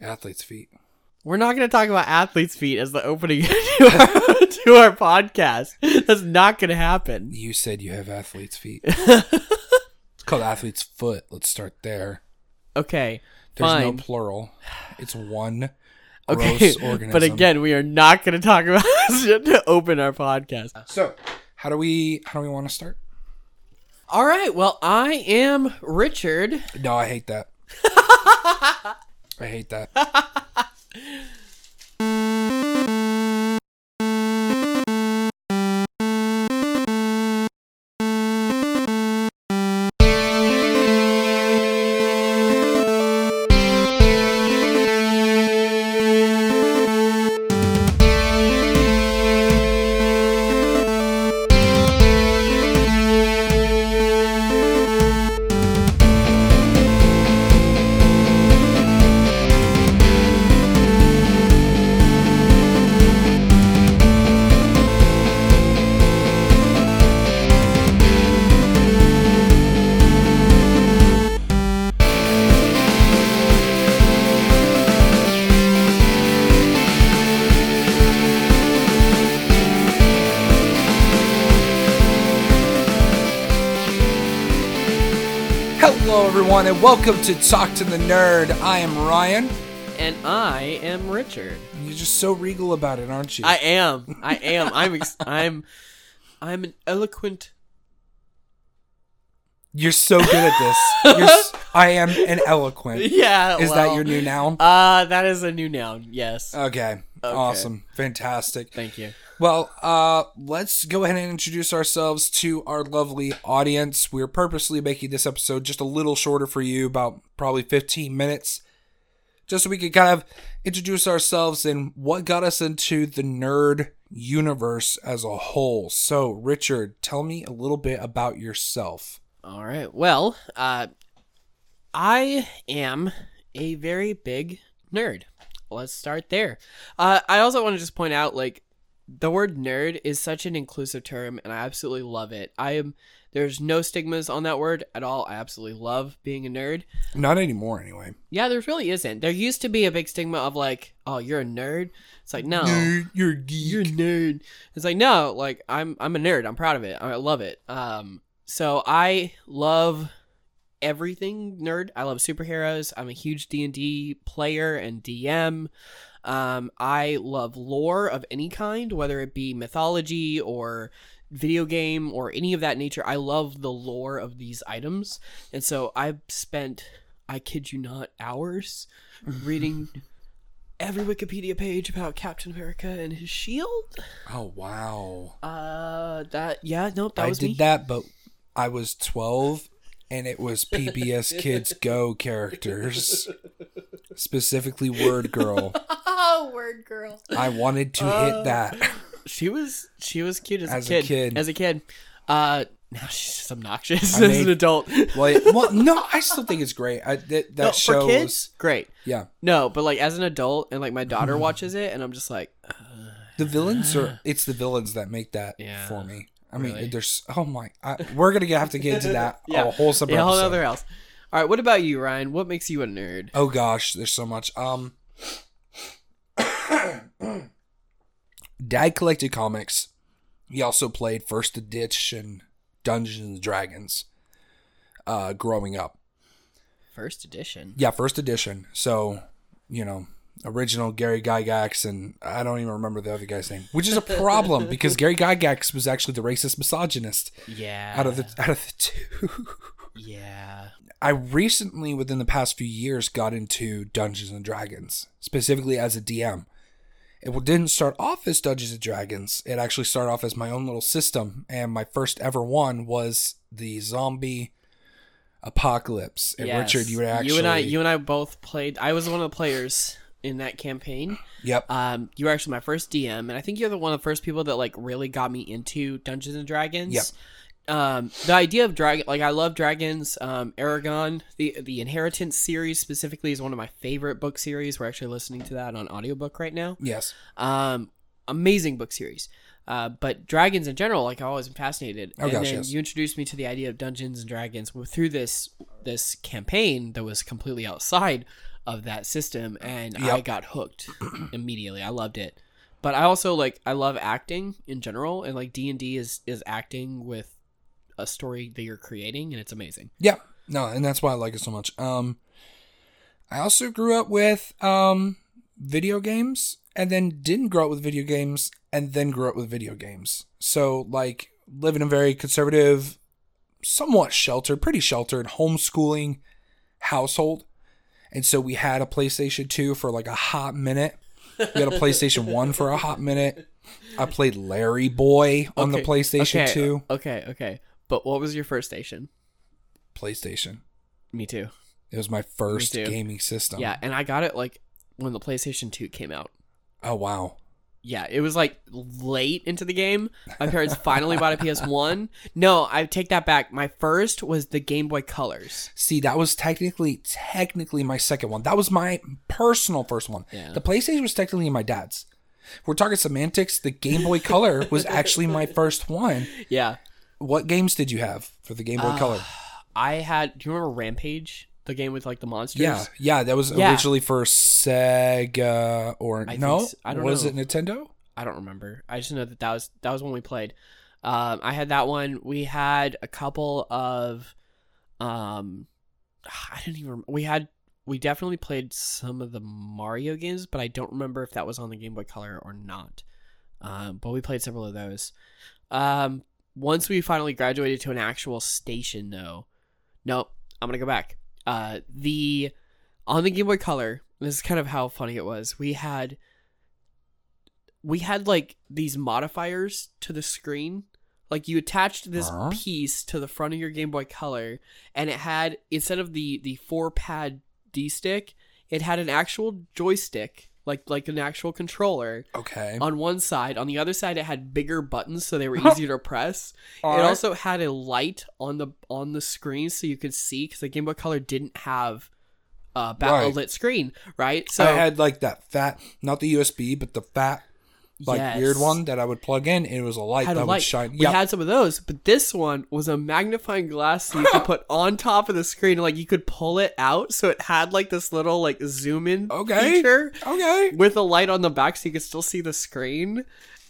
Athlete's feet. We're not going to talk about athlete's feet as the opening to our, to our podcast. That's not going to happen. You said you have athlete's feet. it's called athlete's foot. Let's start there. Okay. There's fine. no plural. It's one okay. But again, we are not going to talk about this to open our podcast. so how do we how do we want to start? All right. Well, I am Richard. No, I hate that. I hate that. Hello, everyone, and welcome to Talk to the Nerd. I am Ryan. And I am Richard. You're just so regal about it, aren't you? I am. I am. I'm. Ex- I'm. I'm an eloquent. You're so good at this. You're s- I am an eloquent. Yeah. Is that your new noun? Uh, that is a new noun. Yes. Okay. Awesome. Fantastic. Thank you. Well, uh, let's go ahead and introduce ourselves to our lovely audience. We're purposely making this episode just a little shorter for you, about probably 15 minutes, just so we could kind of introduce ourselves and what got us into the nerd universe as a whole. So, Richard, tell me a little bit about yourself. All right. Well, uh, I am a very big nerd. Let's start there. Uh, I also want to just point out, like, the word nerd is such an inclusive term, and I absolutely love it. I am. There's no stigmas on that word at all. I absolutely love being a nerd. Not anymore, anyway. Yeah, there really isn't. There used to be a big stigma of like, oh, you're a nerd. It's like, no, you're a geek. you're a nerd. It's like, no, like I'm I'm a nerd. I'm proud of it. I love it. Um, so I love everything nerd. I love superheroes. I'm a huge D and D player and DM. Um, I love lore of any kind, whether it be mythology or video game or any of that nature. I love the lore of these items, and so I've spent, I kid you not, hours reading every Wikipedia page about Captain America and his shield. oh, wow. Uh, that yeah, nope, that I did me. that, but I was 12 and it was PBS Kids Go characters, specifically Word Girl. Oh, word girl. I wanted to Uh, hit that. She was she was cute as, As a, a kid. kid. As a kid. Uh, now she's just obnoxious I as made- an adult. Well, it- well, no, I still think it's great. I, that that No, show for kids, great. yeah. No, but like as an adult, and like my daughter watches it, and I'm just like, The villains are it's the villains that make that Yeah, for me. I mean, really. there's oh my, I, we're gonna have to get into that Yeah. a whole separate yeah, whole episode. other else. All right, what about you, Ryan? What makes you a nerd? Oh gosh, there's so much. Um, Dad collected comics. He also played First Edition Dungeons and Dragons. Uh, growing up, First edition. yeah, First Edition. So, you know, original Gary Gygax, and I don't even remember the other guy's name, which is a problem because Gary Gygax was actually the racist misogynist Yeah. out of the out of the two. Yeah. I recently, within the past few years, got into Dungeons and Dragons, specifically as a DM. It didn't start off as Dungeons and Dragons. It actually started off as my own little system, and my first ever one was the zombie apocalypse. And Yes. Richard, you would actually, you and I, you and I both played. I was one of the players in that campaign. yep, Um, you were actually my first DM, and I think you're the one of the first people that like really got me into Dungeons and Dragons. Yep. Um, the idea of dragon, like I love dragons. Um, Eragon, the the Inheritance series specifically is one of my favorite book series. We're actually listening to that on audiobook right now. yes, Um, amazing book series. Uh, but dragons in general, like I've always been fascinated. Oh, and gosh, then yes. you introduced me to the idea of Dungeons and Dragons through this this campaign that was completely outside of that system, and I got hooked immediately. I loved it. But I also like I love acting in general, and like D and D is is acting with a story that you're creating, and it's amazing. Yeah, no, and that's why I like it so much. Um, I also grew up with um video games, and then didn't grow up with video games, and then grew up with video games. So like live in a very conservative, somewhat sheltered, pretty sheltered homeschooling household, and so we had a PlayStation Two for like a hot minute. We had a PlayStation One for a hot minute. I played Larry Boy on the PlayStation okay, Two. Okay, okay. But what was your first station? PlayStation. Me too. It was my first too. gaming system. Yeah, and I got it like when the PlayStation 2 came out. Oh wow. Yeah, it was like late into the game. My parents finally bought a PS1. No, I take that back. My first was the Game Boy Colors. See, that was technically technically my second one. That was my personal first one. Yeah. The PlayStation was technically my dad's. We're talking semantics. The Game Boy Color was actually my first one. Yeah. What games did you have for the Game Boy Uh, Color? I had do you remember Rampage? The game with like the monsters? Yeah, yeah, that was Yeah. originally for Sega or I no? think s- I don't was know. it Nintendo? I don't remember. I just know that that was that was when we played. Um, I had that one. We had a couple of, um, I didn't even. rem- We had we definitely played some of the Mario games, but I don't remember if that was on the Game Boy Color or not. Um, but we played several of those. Um, once we finally graduated to an actual station, though, no, I'm gonna go back. Uh, the on the Game Boy Color. This is kind of how funny it was. We had we had like these modifiers to the screen. Like you attached this Uh-huh. piece to the front of your Game Boy Color, and it had instead of the the four pad D stick, it had an actual joystick, like like an actual controller Okay. on one side. On the other side, it had bigger buttons, so they were easier to press. It also had a light on the on the screen, so you could see because the Game Boy Color didn't have uh, ba- a Right. lit screen, right? So I had like that fat, not the USB, but the fat, like Yes. weird one that I would plug in. It was a light that a would shine. We Yeah, had some of those, but this one was a magnifying glass so you could put on top of the screen. Like you could pull it out, so it had like this little like zoom in Okay. feature okay. with a light on the back, so you could still see the screen.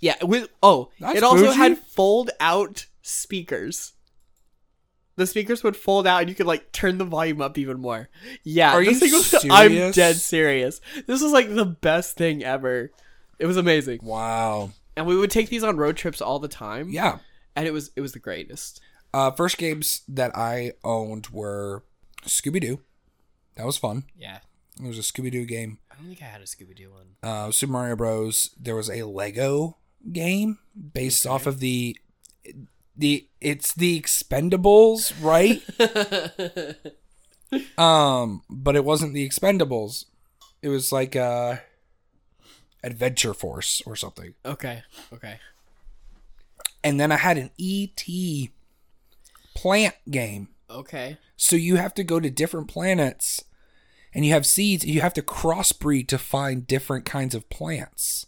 Yeah, with oh, That's it also bougie. had fold out speakers. The speakers would fold out, and you could like turn the volume up even more. Yeah, Are you thing was, I'm dead serious. This was like the best thing ever. It was amazing, Wow. and we would take these on road trips all the time Yeah. and it was it was the greatest. Uh, first games that I owned were Scooby Doo. That was fun. Yeah, It was a Scooby Doo game. I don't think I had a Scooby Doo one. Uh, Super Mario Bros. There was a Lego game based off of the the it's the Expendables, right? um, but it wasn't the Expendables. It was like uh Adventure Force or something. okay, okay. And then I had an ET plant game. Okay. So you have to go to different planets and you have seeds and you have to crossbreed to find different kinds of plants.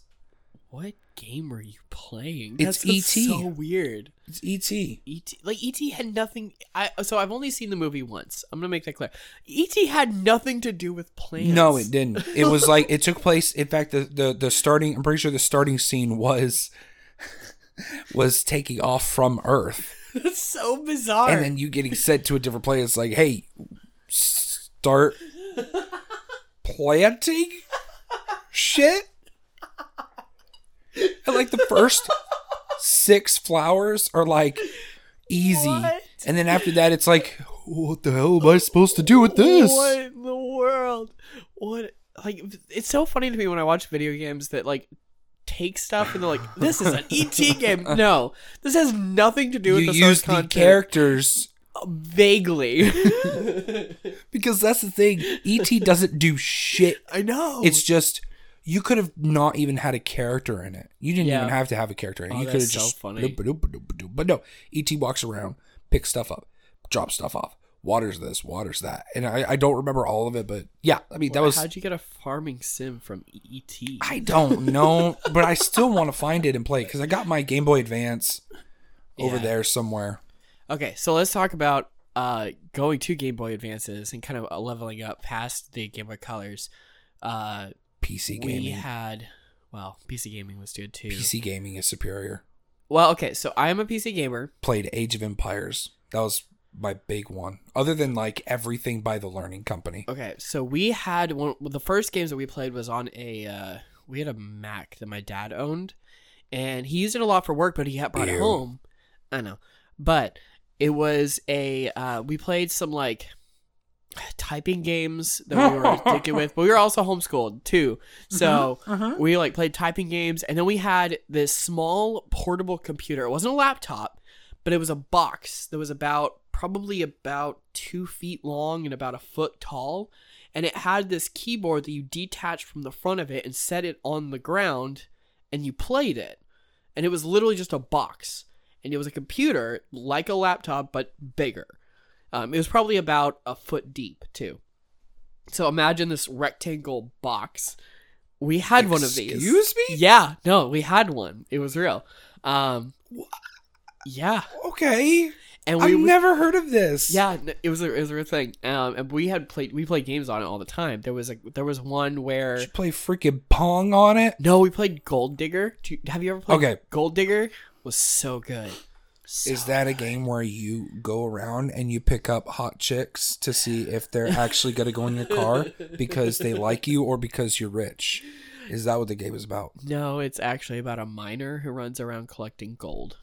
What game were you playing? It's That's just E.T.. So weird. It's ET. ET like ET had nothing. I so I've only seen the movie once. I'm gonna make that clear. ET had nothing to do with plants. No, it didn't. It was like it took place. In fact, the, the the starting. I'm pretty sure the starting scene was was taking off from Earth, That's so bizarre. and then you getting sent to a different place. It's like, hey, start planting shit. And like the first six flowers are like easy, What? and then after that, it's like, what the hell am I supposed to do with this? What in the world? What like it's so funny to me when I watch video games that like take stuff and they're like, "This is an ET game." No, this has nothing to do with You the use source the characters Vaguely, because that's the thing. ET doesn't do shit. I know. It's just you could have not even had a character in it. You didn't Yeah. even have to have a character in it. Oh, you could have that's so just funny. But no, ET walks around, picks stuff up, drops stuff off, waters this, waters that, and I, I don't remember all of it, but yeah, I mean that was How'd you get a farming sim from ET? I don't know, but I still want to find it and play it because I got my Game Boy Advance over Yeah. there somewhere. Okay, so let's talk about uh, going to Game Boy Advances and kind of leveling up past the Game Boy Colors, uh, PC gaming. we had well, PC gaming was good too. PC gaming is superior. Well, okay, so I am a PC gamer. Played Age of Empires. That was my big one. Other than like everything by the Learning Company. Okay, so we had one. Well, the first games that we played was on a. Uh, we had a Mac that my dad owned, and he used it a lot for work, but he had brought it home. I know, but it was a. Uh, we played some like typing games that we were addicted with, but we were also homeschooled too. Mm-hmm. So uh-huh. we like played typing games, and then we had this small portable computer. It wasn't a laptop, but it was a box that was about probably about two feet long and about a foot tall. And it had this keyboard that you detached from the front of it and set it on the ground, and you played it. And it was literally just a box. And it was a computer like a laptop, but bigger. Um, it was probably about a foot deep, too. So imagine this rectangle box. We had one of these. Excuse me? Yeah, no, we had one. It was real. Um, yeah, Okay. and we I've never heard of this. yeah, it was a, it was a real thing. Um, and we had played we played games on it all the time. There was a there was one where Did you play freaking Pong on it? no, we played Gold Digger. Do you- have you ever played? Okay. Gold Digger was so good. Is that a game where you go around and you pick up hot chicks to see if they're actually going to go in your car because they like you or because you're rich? Is that what the game is about? No, it's actually about a miner who runs around collecting gold.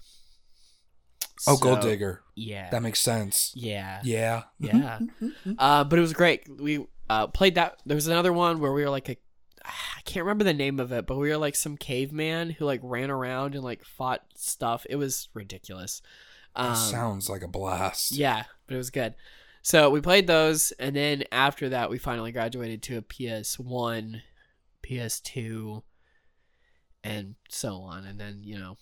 Oh, Gold Digger. Yeah. That makes sense. yeah. Yeah. Yeah. uh, but it was great. We uh, played that. There was another one where we were like a. I can't remember the name of it, but we were like some caveman who like ran around and like fought stuff. It was ridiculous. Um, sounds like a blast. yeah, but it was good. So we played those, and then after that, we finally graduated to a PS1, PS2, and so on. And then you know,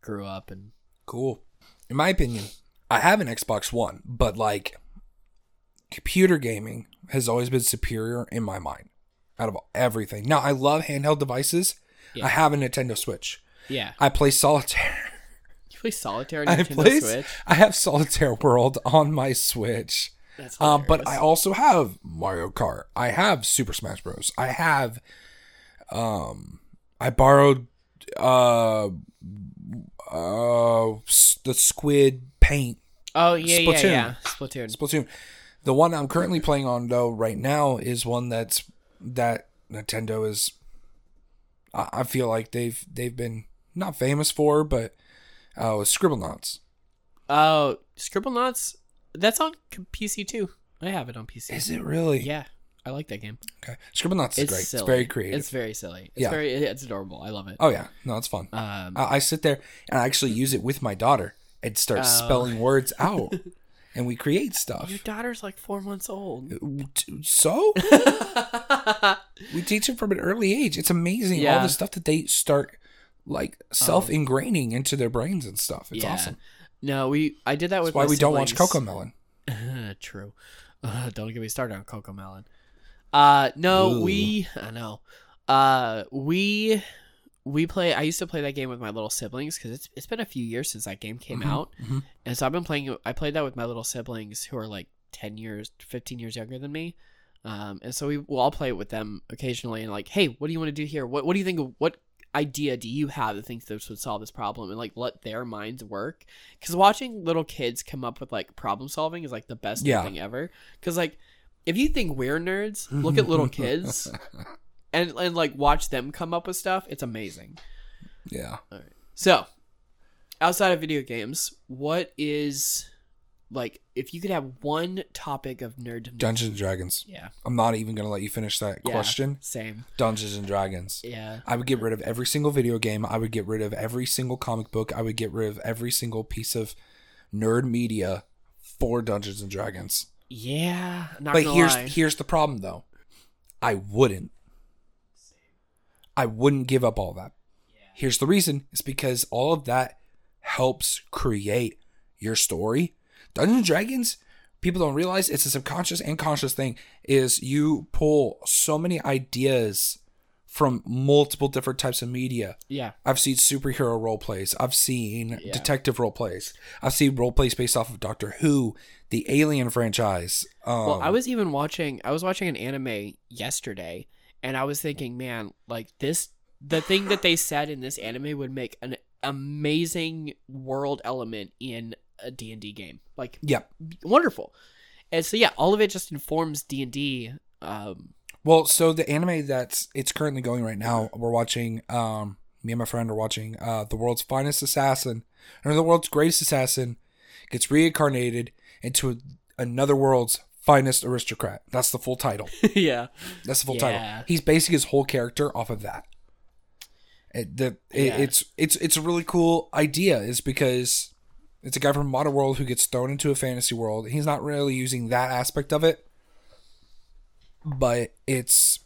grew up and Cool. In my opinion, I have an Xbox One, but like computer gaming has always been superior in my mind out of everything. Now, I love handheld devices. Yeah. I have a Nintendo Switch. yeah. I play solitaire. You play solitaire on I play Switch. I have Solitaire World on my Switch. That's Um, but I also have Mario Kart. I have Super Smash Bros. I have um I borrowed uh uh the squid paint Oh yeah, yeah, yeah. Splatoon. Splatoon. The one I'm currently playing on though right now is one that's that Nintendo is I feel like they've they've been not famous for, but uh with Scribblenauts. Oh, Scribblenauts. That's on PC too. I have it on PC. Is it really? Yeah, I like that game. Okay. Scribblenauts is It's great. silly. It's very creative. It's very silly. It's Yeah. very. It's adorable. I love it. oh yeah, no, it's fun. Um, I, I sit there and I actually use it with my daughter and start Oh. spelling words out, and we create stuff. your daughter's like four months old. So we teach them from an early age. It's amazing all Yeah. Oh. the stuff that they start like self ingraining into their brains and stuff. It's yeah. awesome. No, we. I did that with. That's why we don't watch siblings. Coco Melon. True. Uh, don't get me started on Coco Melon. Uh, no, Ooh. we. I know. Uh, we. We play. I used to play that game with my little siblings because it's it's been a few years since that game came Mhm, out, mhm. and so I've been playing. I played that with my little siblings who are like ten years, fifteen years younger than me, um, and so we will all play it with them occasionally. And like, hey, what do you want to do here? What What do you think? Of, what idea do you have that thinks this would solve this problem? And like, let their minds work. Because watching little kids come up with like problem solving is like the best Yeah. thing ever. Because like, if you think we're nerds, look at little kids. And, and like watch them come up with stuff it's amazing Yeah. All right. so outside of video games what is like if you could have one topic of nerd Dungeons and Dragons. yeah I'm not even gonna let you finish that Yeah. question. same Dungeons and Dragons. yeah I would get rid of every single video game. I would get rid of every single comic book. I would get rid of every single piece of nerd media for Dungeons and Dragons. yeah but here's lie. here's the problem though. I wouldn't. I wouldn't give up all that. Here's the reason. It's because all of that helps create your story. Dungeons and Dragons, people don't realize it's a subconscious and conscious thing, is you pull so many ideas from multiple different types of media. Yeah. I've seen superhero role plays. I've seen Yeah. detective role plays. I've seen role plays based off of Doctor Who, the Alien franchise. Um, Well, I was even watching. I was watching an anime yesterday, and I was thinking, man, like this, the thing that they said in this anime would make an amazing world element in a D and D game. Like, yeah. wonderful. And so, yeah, all of it just informs D and D. Um, Well, so the anime that's it's currently going right now, we're watching. Um, me and my friend are watching. Uh, the world's finest assassin, or the world's greatest assassin, gets reincarnated into another world's finest aristocrat. That's the full title. yeah, That's the full Yeah. title. He's basing his whole character off of that. It, the, it, Yeah. It's it's it's a really cool idea. Is because it's a guy from modern world who gets thrown into a fantasy world. He's not really using that aspect of it, but it's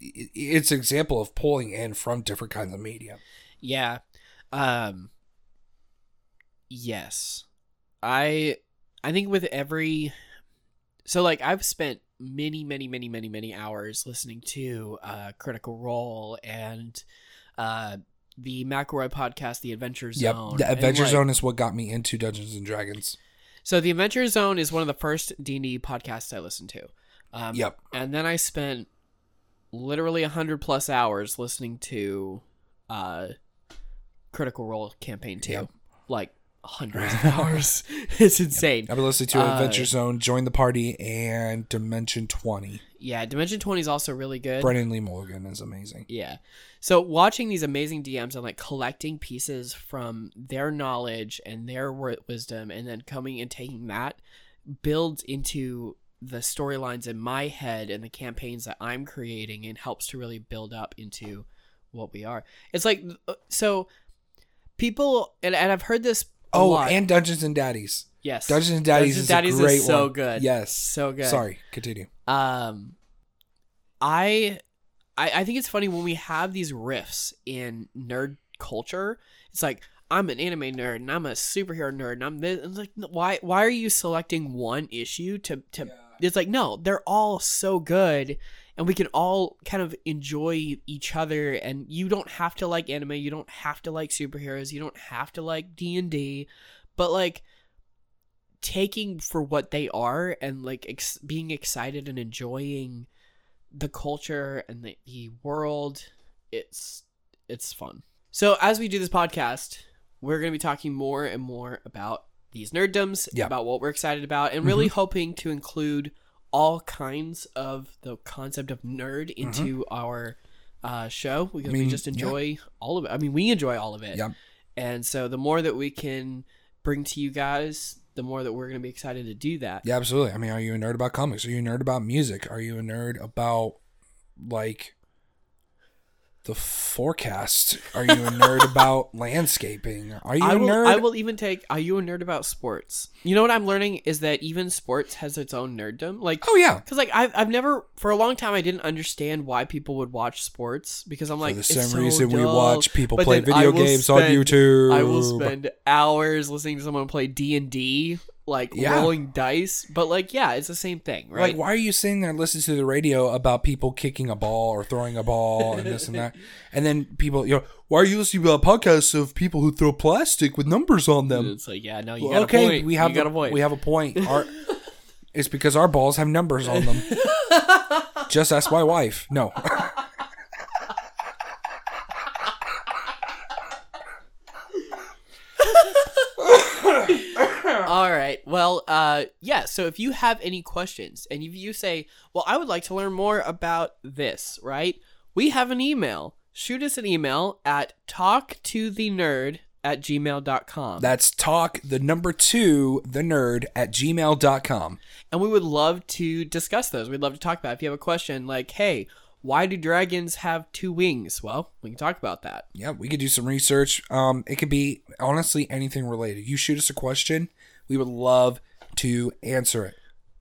it's an example of pulling in from different kinds of media. yeah. Um, yes, I. I think with every, so like I've spent many, many, many, many, many hours listening to uh, Critical Role and uh, the McElroy podcast, The Adventure Zone. Yep, the Adventure like- Zone is what got me into Dungeons and Dragons. So the Adventure Zone is one of the first D and D podcasts I listened to. Um, Yep. And then I spent literally hundred plus hours listening to uh, Critical Role Campaign Two, Yep. like hundreds of hours. it's insane. I've been listening to Uh, Adventure Zone, Join the Party, and Dimension Twenty. Yeah, Dimension Twenty is also really good. Brennan Lee Mulligan is amazing. Yeah. So watching these amazing DMs and like collecting pieces from their knowledge and their wisdom and then coming and taking that builds into the storylines in my head and the campaigns that I'm creating and helps to really build up into what we are. It's like uh, so people and, and I've heard this Oh, lot. and Dungeons and Daddies. yes. Dungeons and Daddies Dungeons is Daddies a great is so one. good. Yes, So good. Sorry, continue. um I, I i think it's funny when we have these riffs in nerd culture it's like i'm an anime nerd and i'm a superhero nerd and i'm this it's like why why are you selecting one issue to to it's like no they're all so good and we can all kind of enjoy each other and you don't have to like anime you don't have to like superheroes you don't have to like d&d but like taking for what they are and like ex- being excited and enjoying the culture and the, the world it's it's fun so as we do this podcast we're going to be talking more and more about these nerddoms Yeah. about what we're excited about and really mm-hmm. hoping to include all kinds of the concept of nerd into our uh, show because we mean, just yeah. enjoy all of it i mean we enjoy all of it Yep. and so the more that we can bring to you guys, the more that we're going to be excited to do that. Yeah, absolutely. I mean, are you a nerd about comics? Are you a nerd about music? Are you a nerd about like the forecast? Are you a nerd about landscaping? Are you I a will, nerd? I will even take. Are you a nerd about sports? You know what I'm learning is that even sports has its own nerddom. Like, oh yeah. because like I've, I've never for a long time I didn't understand why people would watch sports because I'm like For the it's same so reason we watch people But play video games on YouTube. I will spend hours listening to someone play D and D, like Yeah. rolling dice. But like, yeah, it's the same thing, right? Like, why are you sitting there listening to the radio about people kicking a ball or throwing a ball and this and that? And then people, you know, why are you listening to a podcast of people who throw plastic with numbers on them? it's like, yeah, no, you Well, got okay, a point. we have you got a point. we have a point. Our, it's because our balls have numbers on them. Just ask my wife. No. All right. Well, uh, yeah. So if you have any questions and if you say, well, I would like to learn more about this, right? We have an email. Shoot us an email at talktothenerd at gmail.com. That's talk the number two the nerd at gmail.com. and we would love to discuss those. We'd love to talk about it. if you have a question like, hey, why do dragons have two wings? Well, we can talk about that. Yeah, we could do some research. Um, it could be honestly anything related. You shoot us a question, we would love to answer it.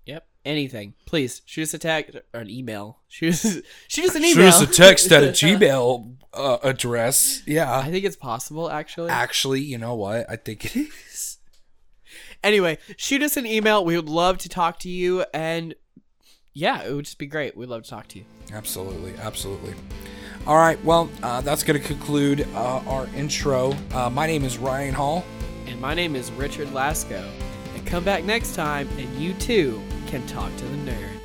Yep. Anything. Please shoot us a tag or an email. Shoot us, shoot us an email. Shoot us a text at a Gmail uh, address. Yeah. I think it's possible, actually. Actually, you know what? I think it is. Anyway, shoot us an email. We would love to talk to you. And yeah, it would just be great. We'd love to talk to you. Absolutely. Absolutely. All right. Well, uh, that's going to conclude uh, our intro. Uh, my name is Ryan Hall. And my name is Richard Lasco. Come back next time, and you too can talk to the nerd.